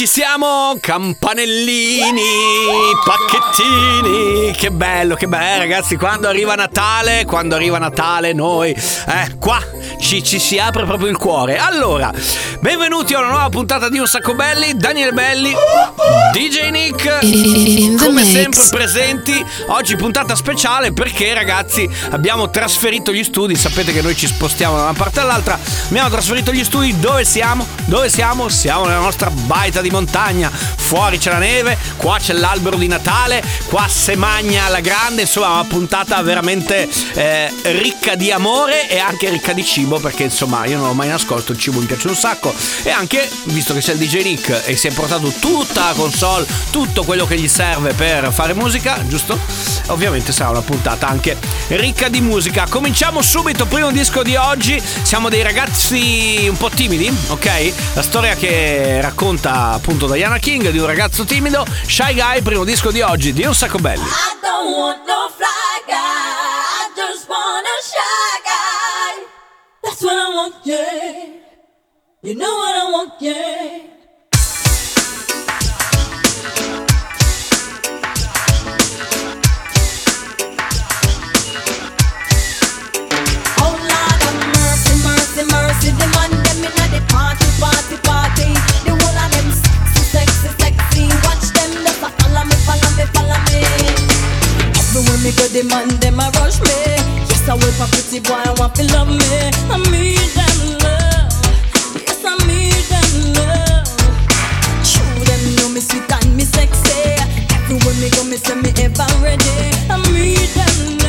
Ci siamo, campanellini, pacchettini, che bello, che bello, ragazzi, quando arriva Natale, quando arriva Natale noi, eh, qua ci, ci si apre proprio il cuore. Allora, benvenuti a una nuova puntata di Un Sacco Belli, Daniel Belli, DJ Nick, come sempre presenti, oggi puntata speciale perché ragazzi abbiamo trasferito gli studi, sapete che noi ci spostiamo da una parte all'altra, abbiamo trasferito gli studi, dove siamo? Dove siamo? Siamo nella nostra baita di montagna, fuori c'è la neve, qua c'è l'albero di Natale, qua se magna alla grande, insomma una puntata veramente eh, ricca di amore e anche ricca di cibo perché insomma io non l'ho mai nascosto, il cibo mi piace un sacco e anche visto che c'è il DJ Nick e si è portato tutta la console, tutto quello che gli serve per fare musica, giusto? Ovviamente sarà una puntata anche ricca di musica. Cominciamo subito, primo disco di oggi, siamo dei ragazzi un po' timidi, ok? La storia che racconta appunto Diana King di un ragazzo timido, Shy Guy, primo disco di oggi di Un Sacco Belli. I don't want no fly guy. I just want a shy guy. That's what I want, yeah. You know what I want, yeah. Me, follow me. Everywhere me go, the man them a rush me. Yes, I will for pretty boy, I want to love me. I need them love. Yes, I need them love. True, them know me sweet and me sexy. Everywhere me go, me say me ever ready. I need them love.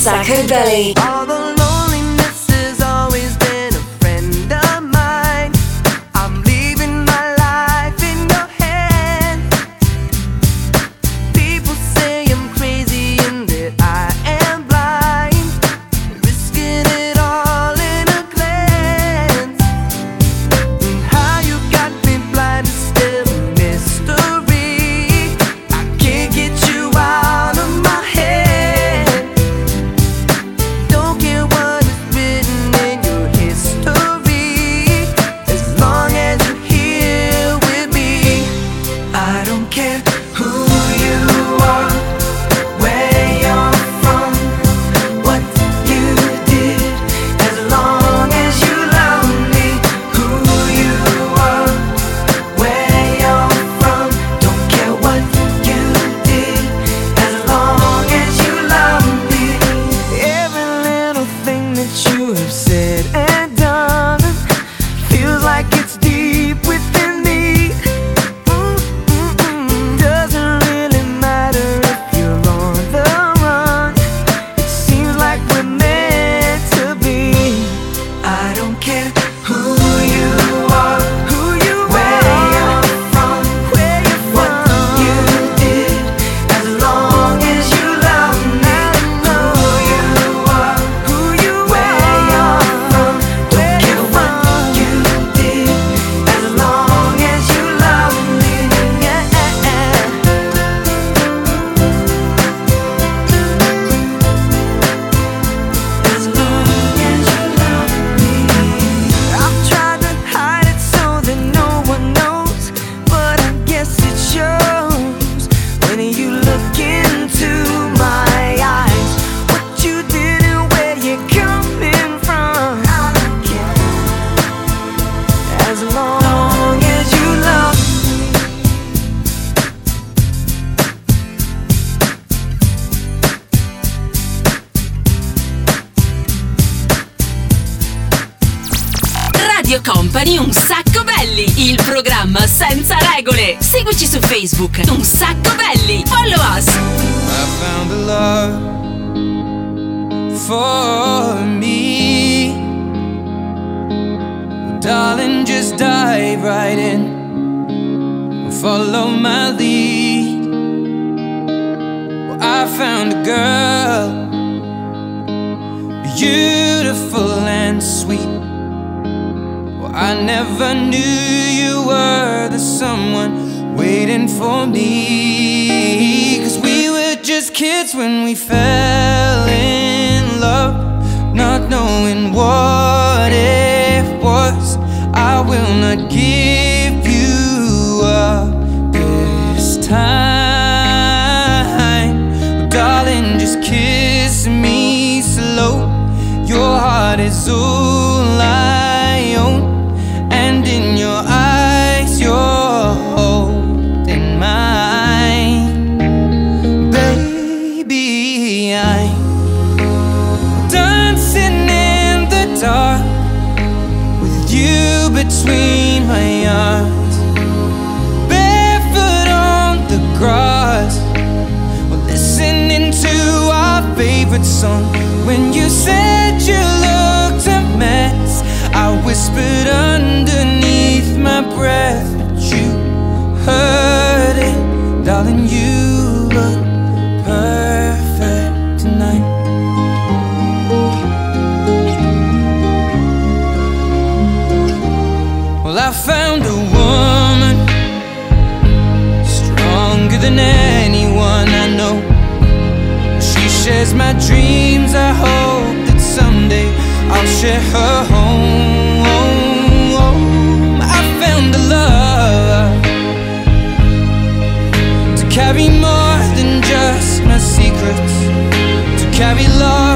Sacco Belly. Beautiful and sweet. Well, I never knew you were the someone waiting for me. Cause we were just kids when we fell in love, not knowing what it was. I will not give you up this time. Song. When you said you looked a mess, I whispered underneath my breath, I'll share her home. I found a love to carry more than just my secrets, to carry love,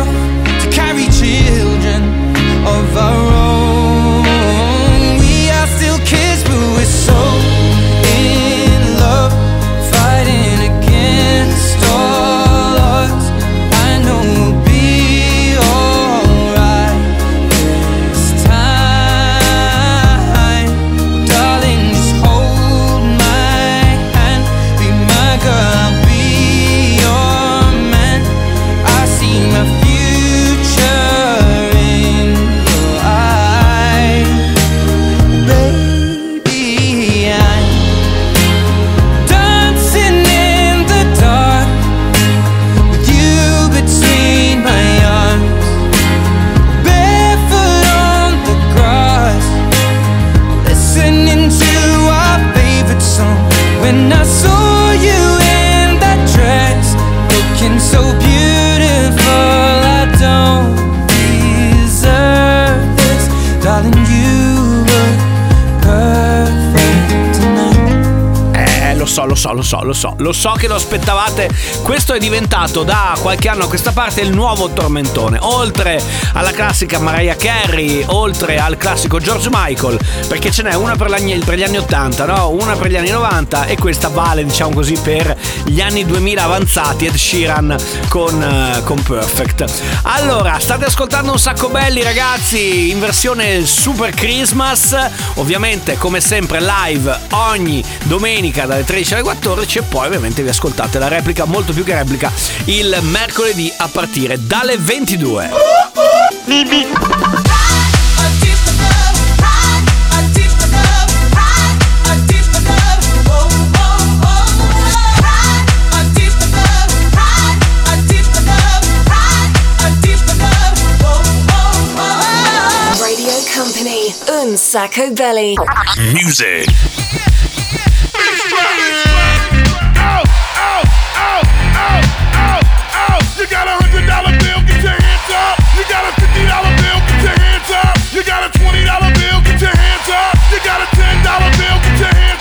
so, lo so, lo so, che lo aspettavate. Questo è diventato da qualche anno a questa parte il nuovo tormentone. Oltre alla classica Mariah Carey, oltre al classico George Michael, perché ce n'è una per, per gli anni 80, no? Una per gli anni 90 e questa vale, diciamo così, per gli anni 2000 avanzati. Ed Sheeran con, eh, con Perfect. Allora, state ascoltando un sacco belli, ragazzi, in versione Super Christmas. Ovviamente, come sempre, live ogni domenica dalle 13 alle 14 e poi ovviamente vi ascoltate la replica, molto più che replica, il mercoledì a partire dalle 22. Radio Company, Un Sacco Belly. Music. Dollar bill, get your hands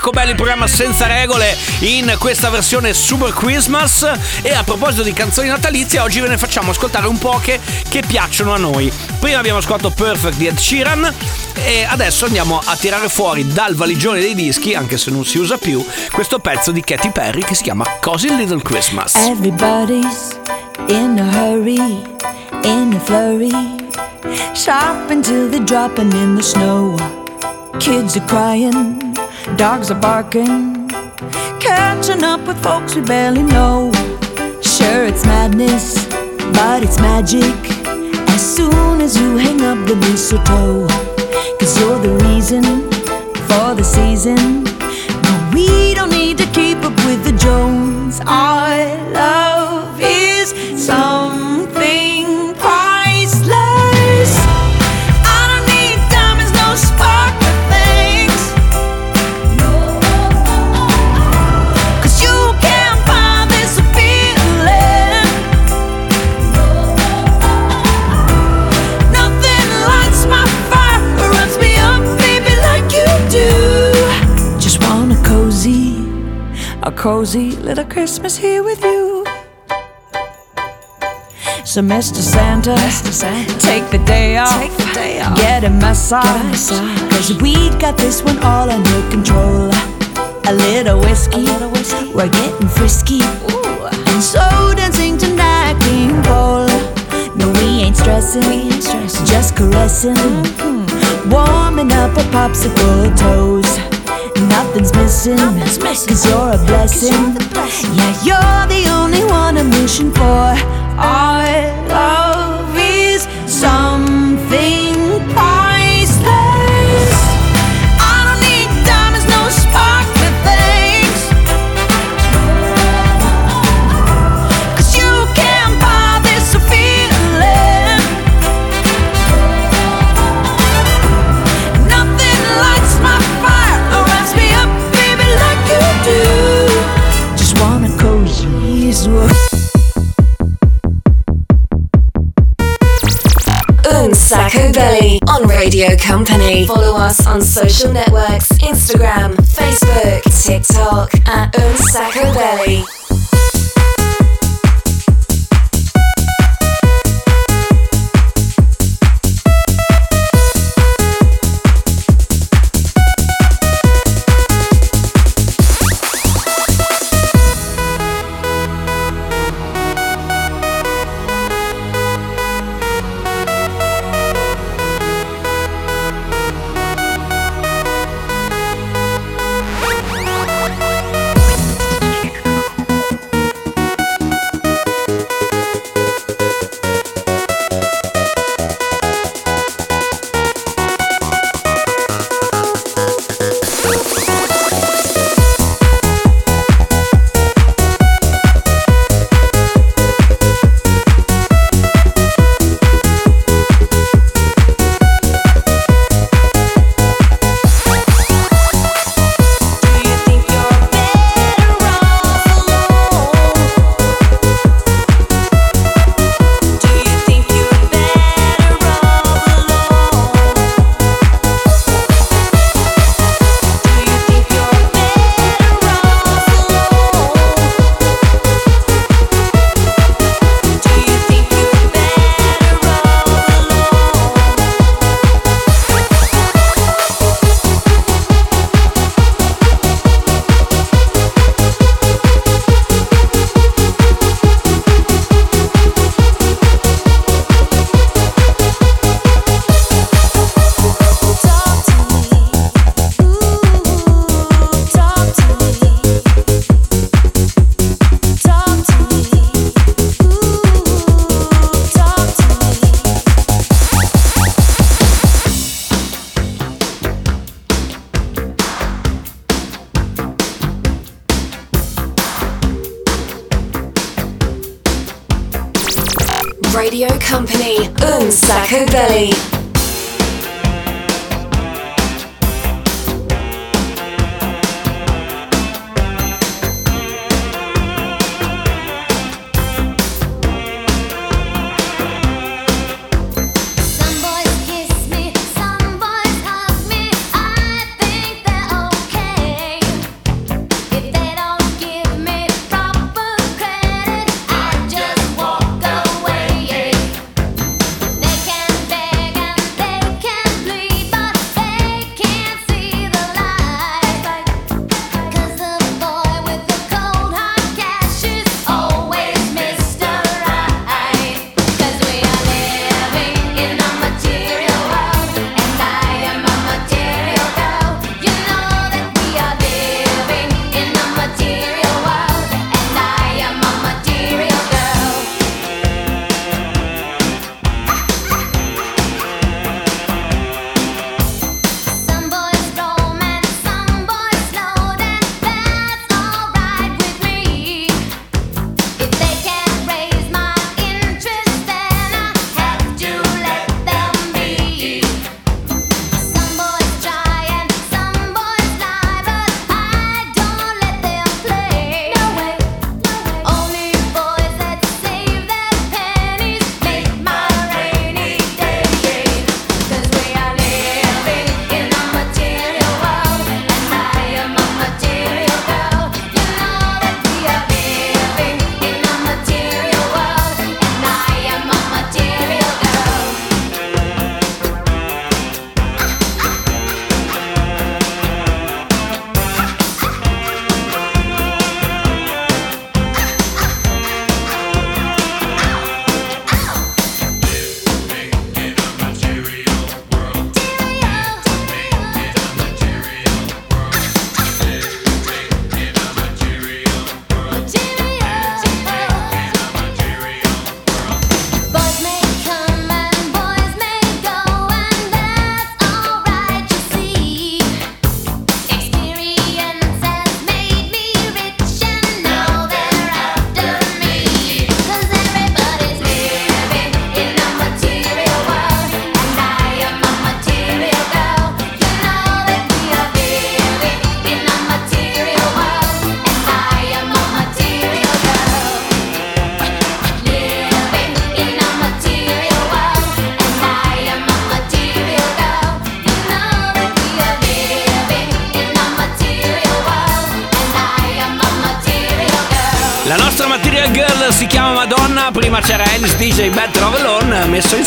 eh, un sacco belli programma senza regole in questa versione Super Christmas. E a proposito di canzoni natalizie, oggi ve ne facciamo ascoltare un po' che, che piacciono a noi. Prima abbiamo ascoltato Perfect di Ed Sheeran e adesso andiamo a tirare fuori dal valigione dei dischi, anche se non si usa più, questo pezzo di Katy Perry che si chiama Cozy Little Christmas. Everybody's in a hurry, in a flurry. Shop until they're dropping in the snow. Kids are crying, dogs are barking. Catching up with folks we barely know. Sure, it's madness, but it's magic. As soon as you hang up the mistletoe, cause you're the reason for the season. No, we don't need to keep up with the Jones. Our love is something cozy little Christmas here with you. So, Mr. Santa, take the day off, get a massage, cause we got this one all under control. A little whiskey, a little whiskey. we're getting frisky, and so dancing tonight, King Cole. No, we ain't stressing, just caressing, mm-hmm. warming up our popsicle toes. Nothing's missing, cause you're a blessing. Yeah, you're the only one I'm wishing for. Our love Radio Company. Follow us on social networks Instagram, Facebook, TikTok at Un Sacco Belly.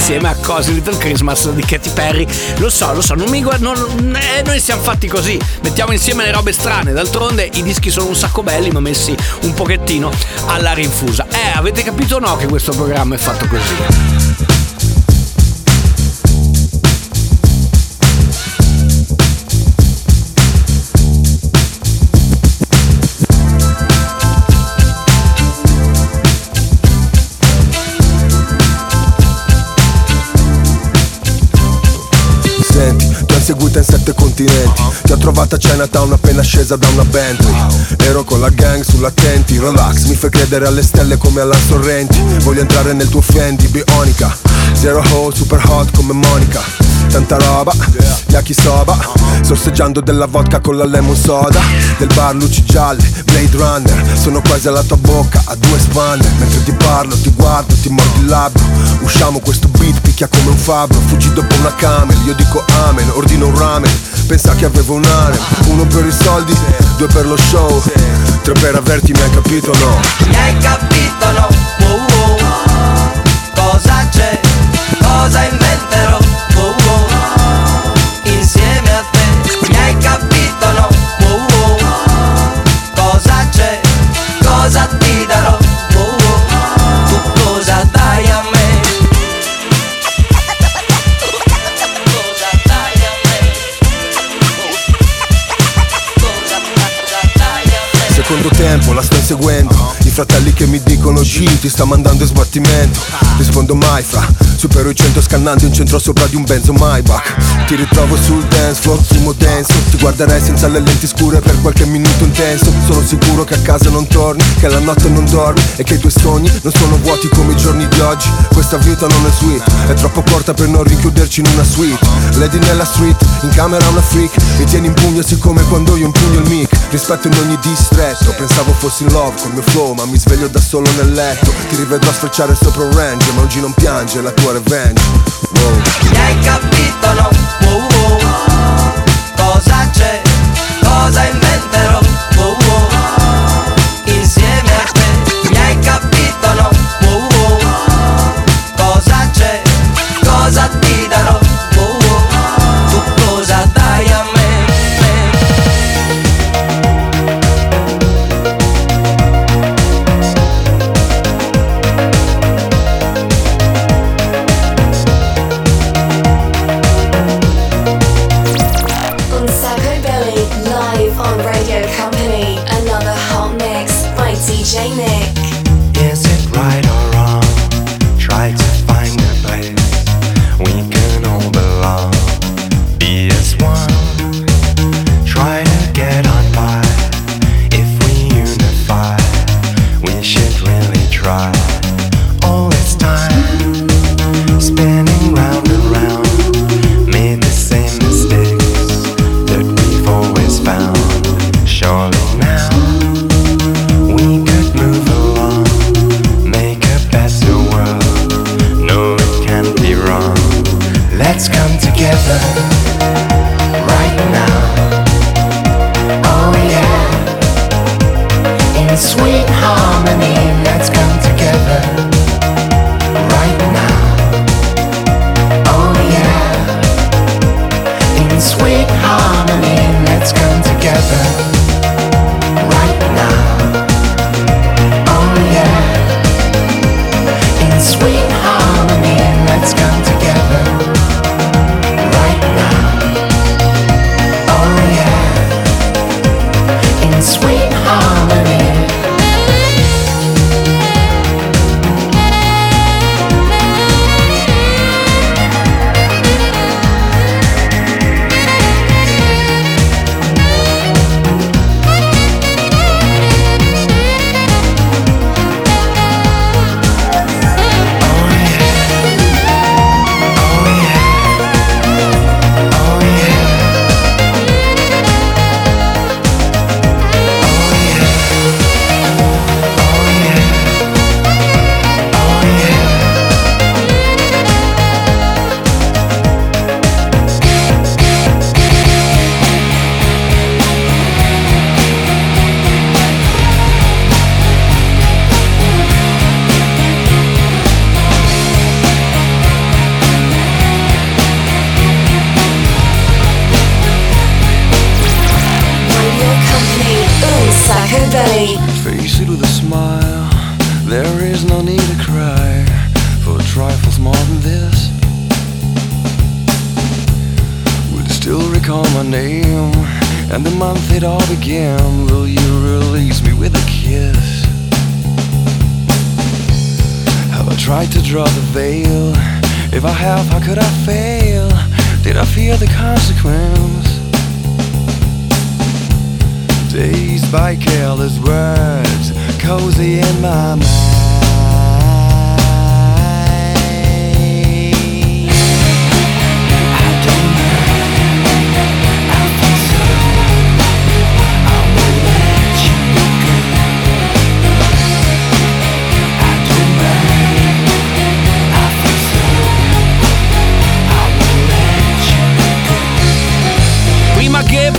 Insieme a Cosy Little Christmas di Katy Perry. Lo so, lo so, non mi guarda, non- eh, noi siamo fatti così, mettiamo insieme le robe strane, d'altronde i dischi sono un sacco belli ma messi un pochettino alla rinfusa. Eh, avete capito o no che questo programma è fatto così? potenza sette continenti Ti ho trovata a Chinatown appena scesa da una Bentley. Ero con la gang sull'attenti Relax, mi fai credere alle stelle come alla Sorrenti. Voglio entrare nel tuo Fendi, bionica. Zero hole, super hot come Monica. Tanta roba, yakisoba Sorseggiando della vodka con la lemon soda. Del bar luci gialle, Blade Runner. Sono quasi alla tua bocca, a due spanne. Mentre ti parlo, ti guardo, ti mordi il labbro. Usciamo questo beat, picchia come un fabbro. Fuggi dopo una camel, io dico amen Ordino un ramen, pensa che avevo un harem Uno per i soldi, due per lo show Tre per averti, mi hai capito no? Mi hai capito no? Wow, wow. Cosa c'è? Cosa inventerò? Tempo la sto inseguendo I fratelli che mi dicono G ti sta mandando in sbattimento. Rispondo mai fra. Supero i 100 scannando in centro sopra di un benzo Maybach. Ti ritrovo sul dance floor, fumo denso. Ti guarderei senza le lenti scure per qualche minuto intenso. Sono sicuro che a casa non torni Che la notte non dormi E che i tuoi sogni non sono vuoti come i giorni di oggi. Questa vita non è sweet È troppo corta per non rinchiuderci in una suite. Lady nella street, in camera una freak. Mi tieni in pugno siccome quando io impugno il mic Rispetto in ogni distretto. Pensavo fossi in love col mio flow Ma mi sveglio da solo nel letto Ti rivedrò sfrecciare sopra un range Ma oggi non piange la tua revenge Wow. Hai capito no? Wow, wow. Cosa c'è? Cosa inventerò?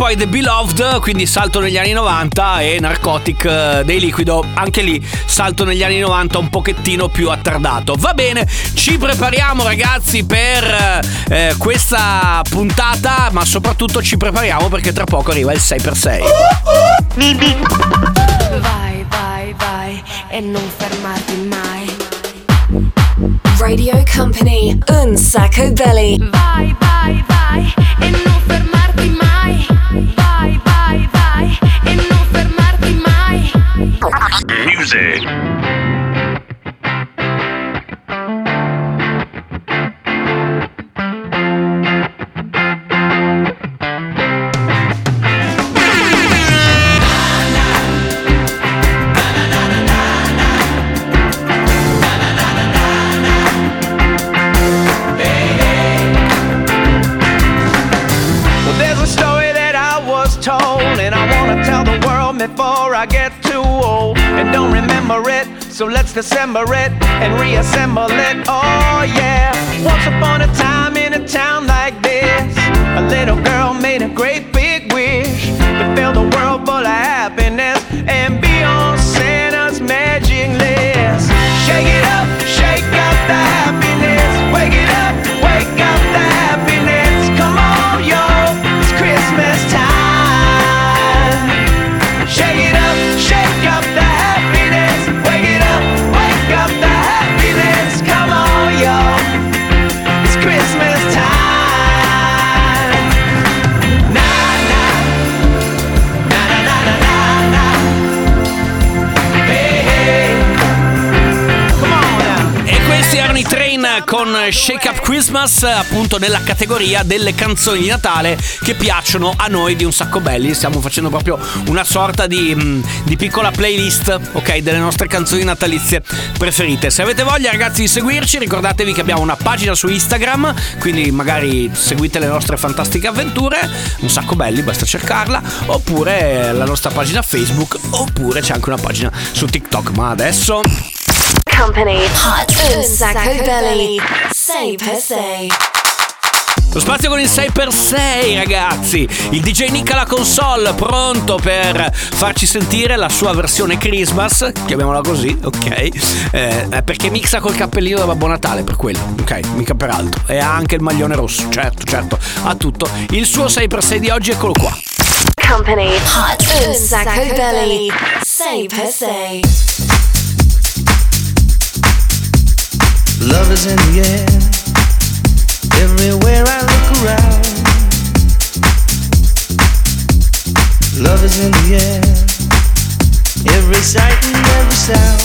Poi The Beloved, quindi salto negli anni 90 e Narcotic eh, dei Liquido, anche lì salto negli anni 90 un pochettino più attardato. Va bene, ci prepariamo ragazzi per eh, questa puntata, ma soprattutto ci prepariamo perché tra poco arriva il 6x6. Vai, vai, vai e non fermarti mai. Radio Company, un sacco belly. Vai, vai, vai e non fermarti mai. Vai, vai, vai e non fermarti mai. Music. So let's dissemble it and reassemble it. Oh yeah. Once upon a time in a town like this, a little girl made a great big wish to fill the world full of happiness Shake Up Christmas, appunto nella categoria delle canzoni di Natale che piacciono a noi di un sacco belli. Stiamo facendo proprio una sorta di, mm, di piccola playlist, ok, delle nostre canzoni natalizie preferite. Se avete voglia, ragazzi, di seguirci, ricordatevi che abbiamo una pagina su Instagram, quindi magari seguite le nostre fantastiche avventure, un sacco belli, basta cercarla, oppure la nostra pagina Facebook, oppure c'è anche una pagina su TikTok. Ma adesso. Company. Hot in Sacco Belly. 6x6. Lo spazio con il 6x6 ragazzi, il DJ Nick alla console pronto per farci sentire la sua versione Christmas, chiamiamola così, ok? Eh, eh, perché mixa col cappellino da Babbo Natale per quello, ok? Mica per altro. E ha anche il maglione rosso, certo, certo, ha tutto. Il suo 6x6 di oggi eccolo qua. Company Hot Sacco Belly 6x6 is in the air. Everywhere I look around. Love is in the air. Every sight and every sound.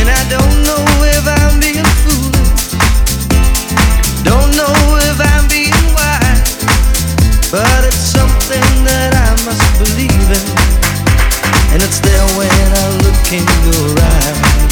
And I don't know if I'm being foolish. Don't know if I'm being wise. But it's something that I must believe in. And it's there when I look in your eyes.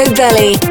Coco Belly.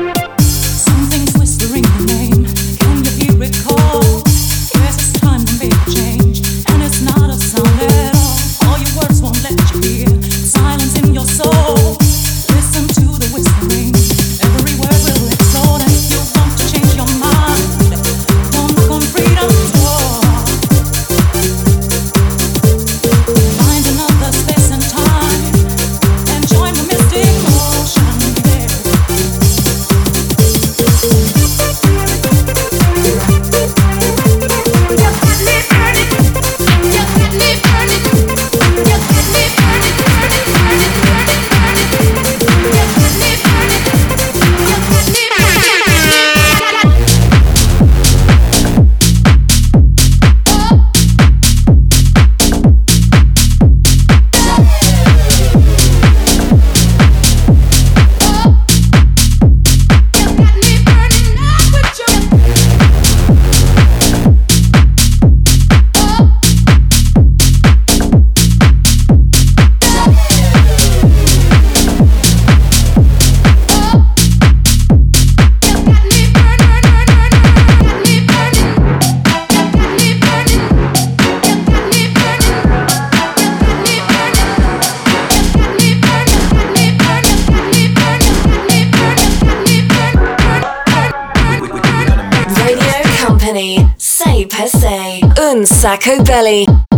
Sacco Belly.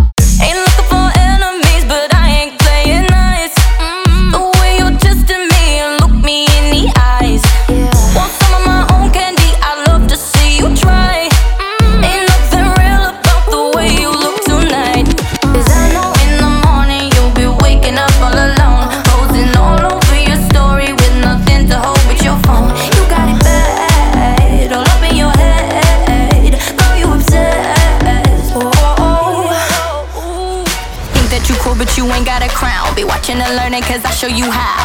show you how.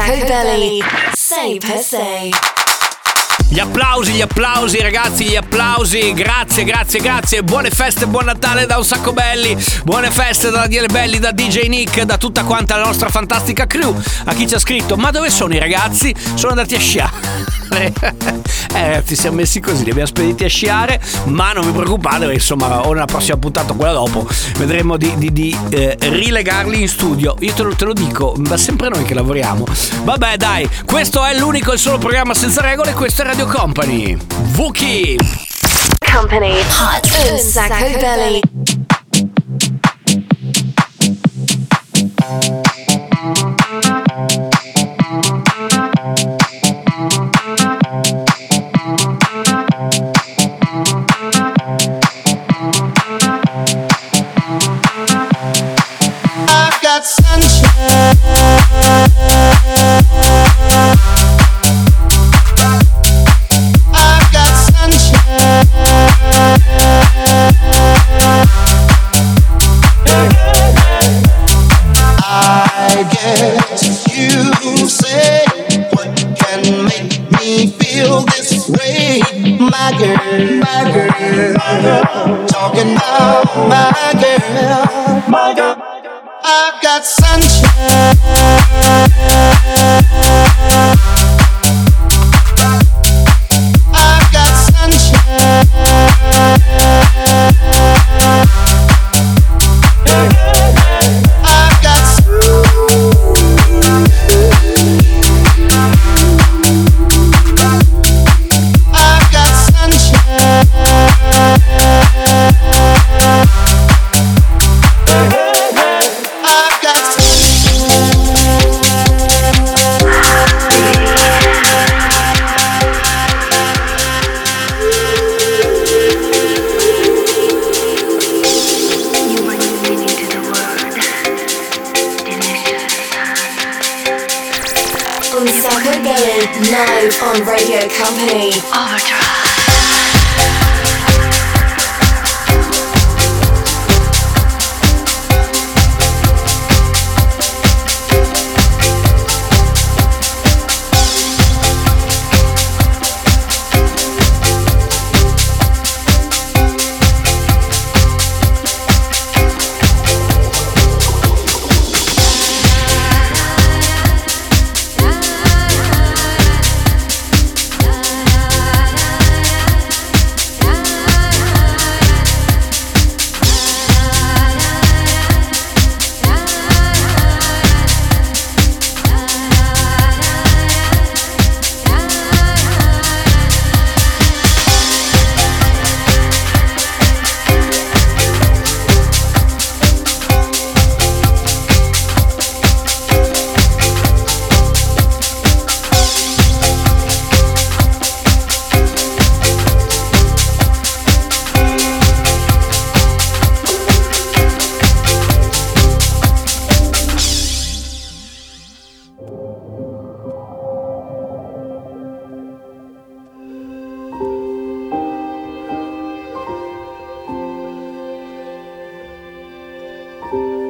Sacco Belly, say per se. Gli applausi, gli applausi ragazzi, gli applausi. Grazie, grazie, grazie. Buone feste, buon Natale da un sacco belli. Buone feste da Daniele Belli, da DJ Nick, da tutta quanta la nostra fantastica crew. A chi ci ha scritto, ma dove sono i ragazzi? Sono andati a sciare. eh, ti siamo messi così, li abbiamo spediti a sciare, ma non vi preoccupate, insomma, o nella prossima puntata o quella dopo, vedremo di, di, di eh, rilegarli in studio. Io te lo, te lo dico, ma sempre noi che lavoriamo. Vabbè, dai, questo è l'unico e solo programma senza regole, questo è Radio Radio Company. Vuki. Company. Hot. Un sacco Belly know Live on Radio Company. Abbiamo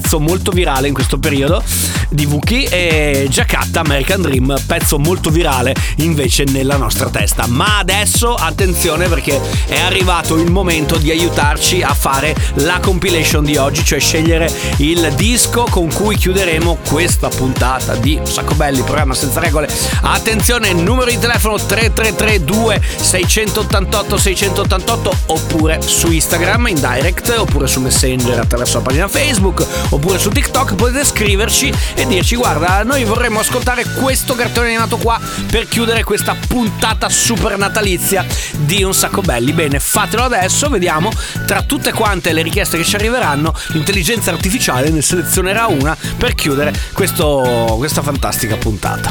pezzo molto virale in questo periodo di Wookie e Giacatta American Dream, pezzo molto virale invece nella nostra testa. Ma adesso attenzione perché è arrivato il momento di aiutarci a fare la compilation di oggi, cioè scegliere il disco con cui chiuderemo questa puntata di sacco belli, programma senza regole. Attenzione, numero di telefono 3332 688 688 oppure su Instagram in direct oppure su Messenger attraverso la pagina Facebook oppure su TikTok potete scriverci e dirci guarda noi vorremmo ascoltare questo cartone animato qua per chiudere questa puntata super natalizia di Un sacco belli. Bene, fatelo adesso, vediamo tra tutte quante le richieste che ci arriveranno l'intelligenza artificiale ne selezionerà una per chiudere questo, questa fantastica puntata.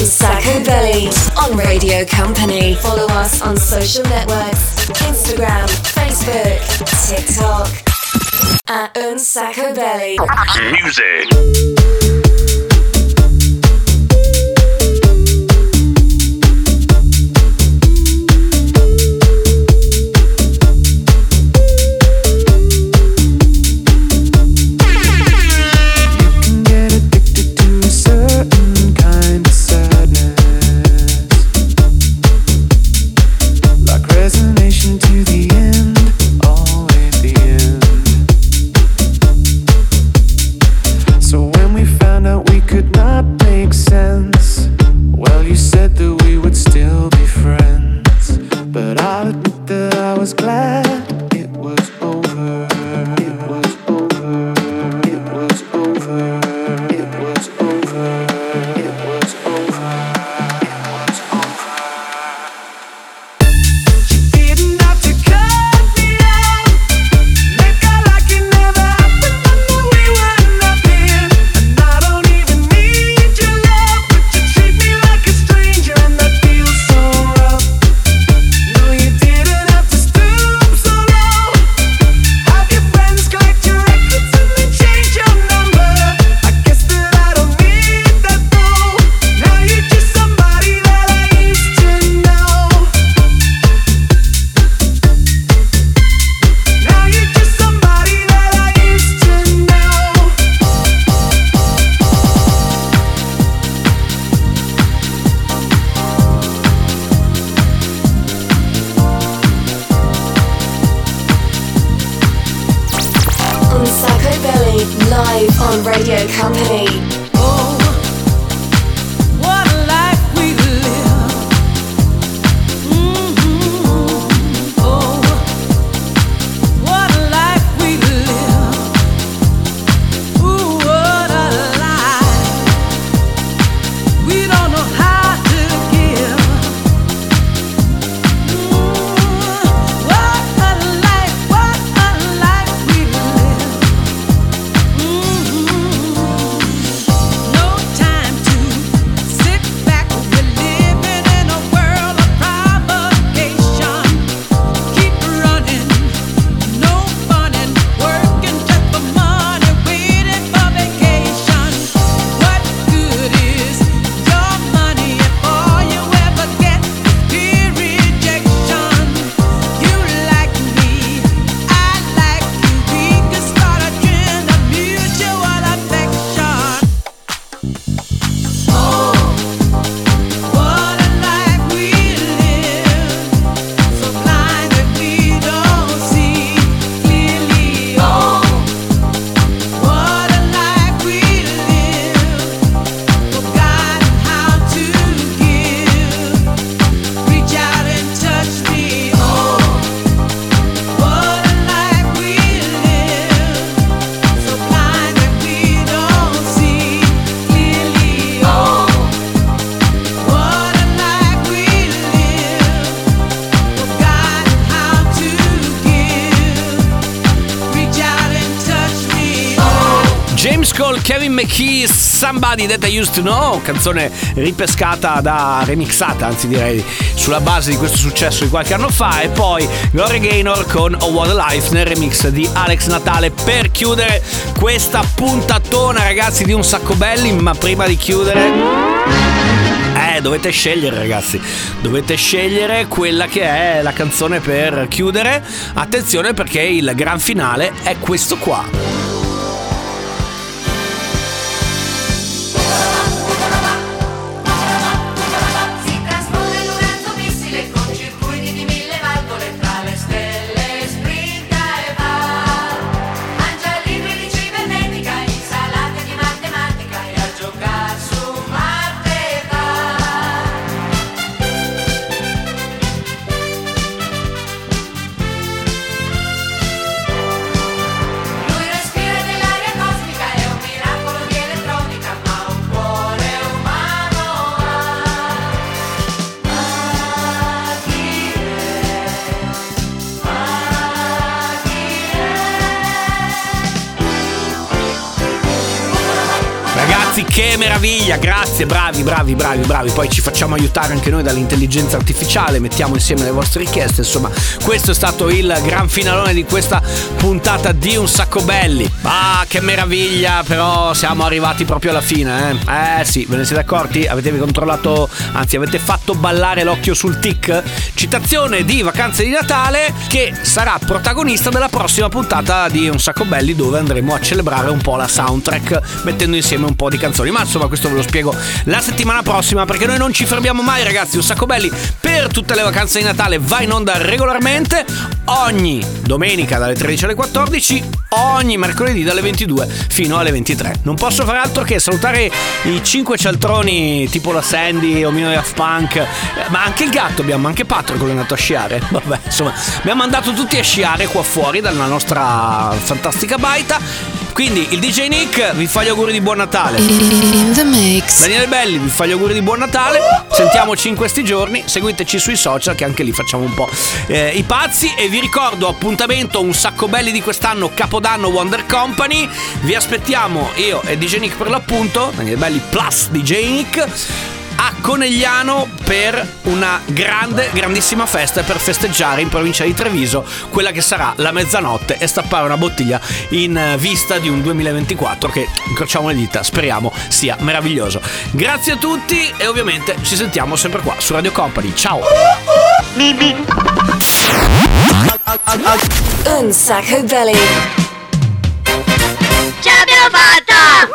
Un Sacco Belly on Radio Company. Follow us on social networks Instagram, Facebook, TikTok. At Un Sacco Belly. Music. Admit that I was glad Somebody That Used to Know, canzone ripescata da remixata, anzi direi sulla base di questo successo di qualche anno fa, e poi Gloria Gaynor con Oh What a Life nel remix di Alex Natale per chiudere questa puntatona, ragazzi, di un sacco belli. Ma prima di chiudere, eh, dovete scegliere, ragazzi. Dovete scegliere quella che è la canzone per chiudere. Attenzione perché il gran finale è questo qua. Grazie, bravi, bravi, bravi, bravi. Poi ci facciamo aiutare anche noi dall'intelligenza artificiale, mettiamo insieme le vostre richieste. Insomma, questo è stato il gran finalone di questa puntata di Un Sacco Belli. Ah, che meraviglia! Però siamo arrivati proprio alla fine, eh? Eh sì, ve ne siete accorti? Avete controllato, anzi, avete fatto ballare l'occhio sul tic? Citazione di Vacanze di Natale che sarà protagonista della prossima puntata di Un Sacco Belli, dove andremo a celebrare un po' la soundtrack, mettendo insieme un po' di canzoni. Ma insomma, questo ve lo spiego la settimana prossima, perché noi non ci fermiamo mai, ragazzi. Un Sacco Belli per tutte le vacanze di Natale va in onda regolarmente ogni domenica dalle 13 alle 14, ogni mercoledì dalle 22 fino alle 23. Non posso fare altro che salutare i cinque cialtroni tipo la Sandy, Omino Daft Punk, eh, ma anche il gatto abbiamo, anche Patrick è andato a sciare. Vabbè, insomma, abbiamo mandato tutti a sciare qua fuori dalla nostra fantastica baita. Quindi il DJ Nick vi fa gli auguri di buon Natale. In the mix. Daniele Belli vi fa gli auguri di buon Natale. Sentiamoci in questi giorni. Seguiteci sui social che anche lì facciamo un po' eh, i pazzi. E vi ricordo appuntamento un sacco belli di quest'anno, Capodanno Wonder Company. Vi aspettiamo io e DJ Nick per l'appunto. Daniele Belli plus DJ Nick a Conegliano per una grande, grandissima festa per festeggiare in provincia di Treviso quella che sarà la mezzanotte e stappare una bottiglia in eh, vista di un 2024 che, incrociamo le dita, speriamo sia meraviglioso. Grazie a tutti e ovviamente ci sentiamo sempre qua su Radio Company. Ciao! Un sacco belly. Ce l'abbiamo fatta!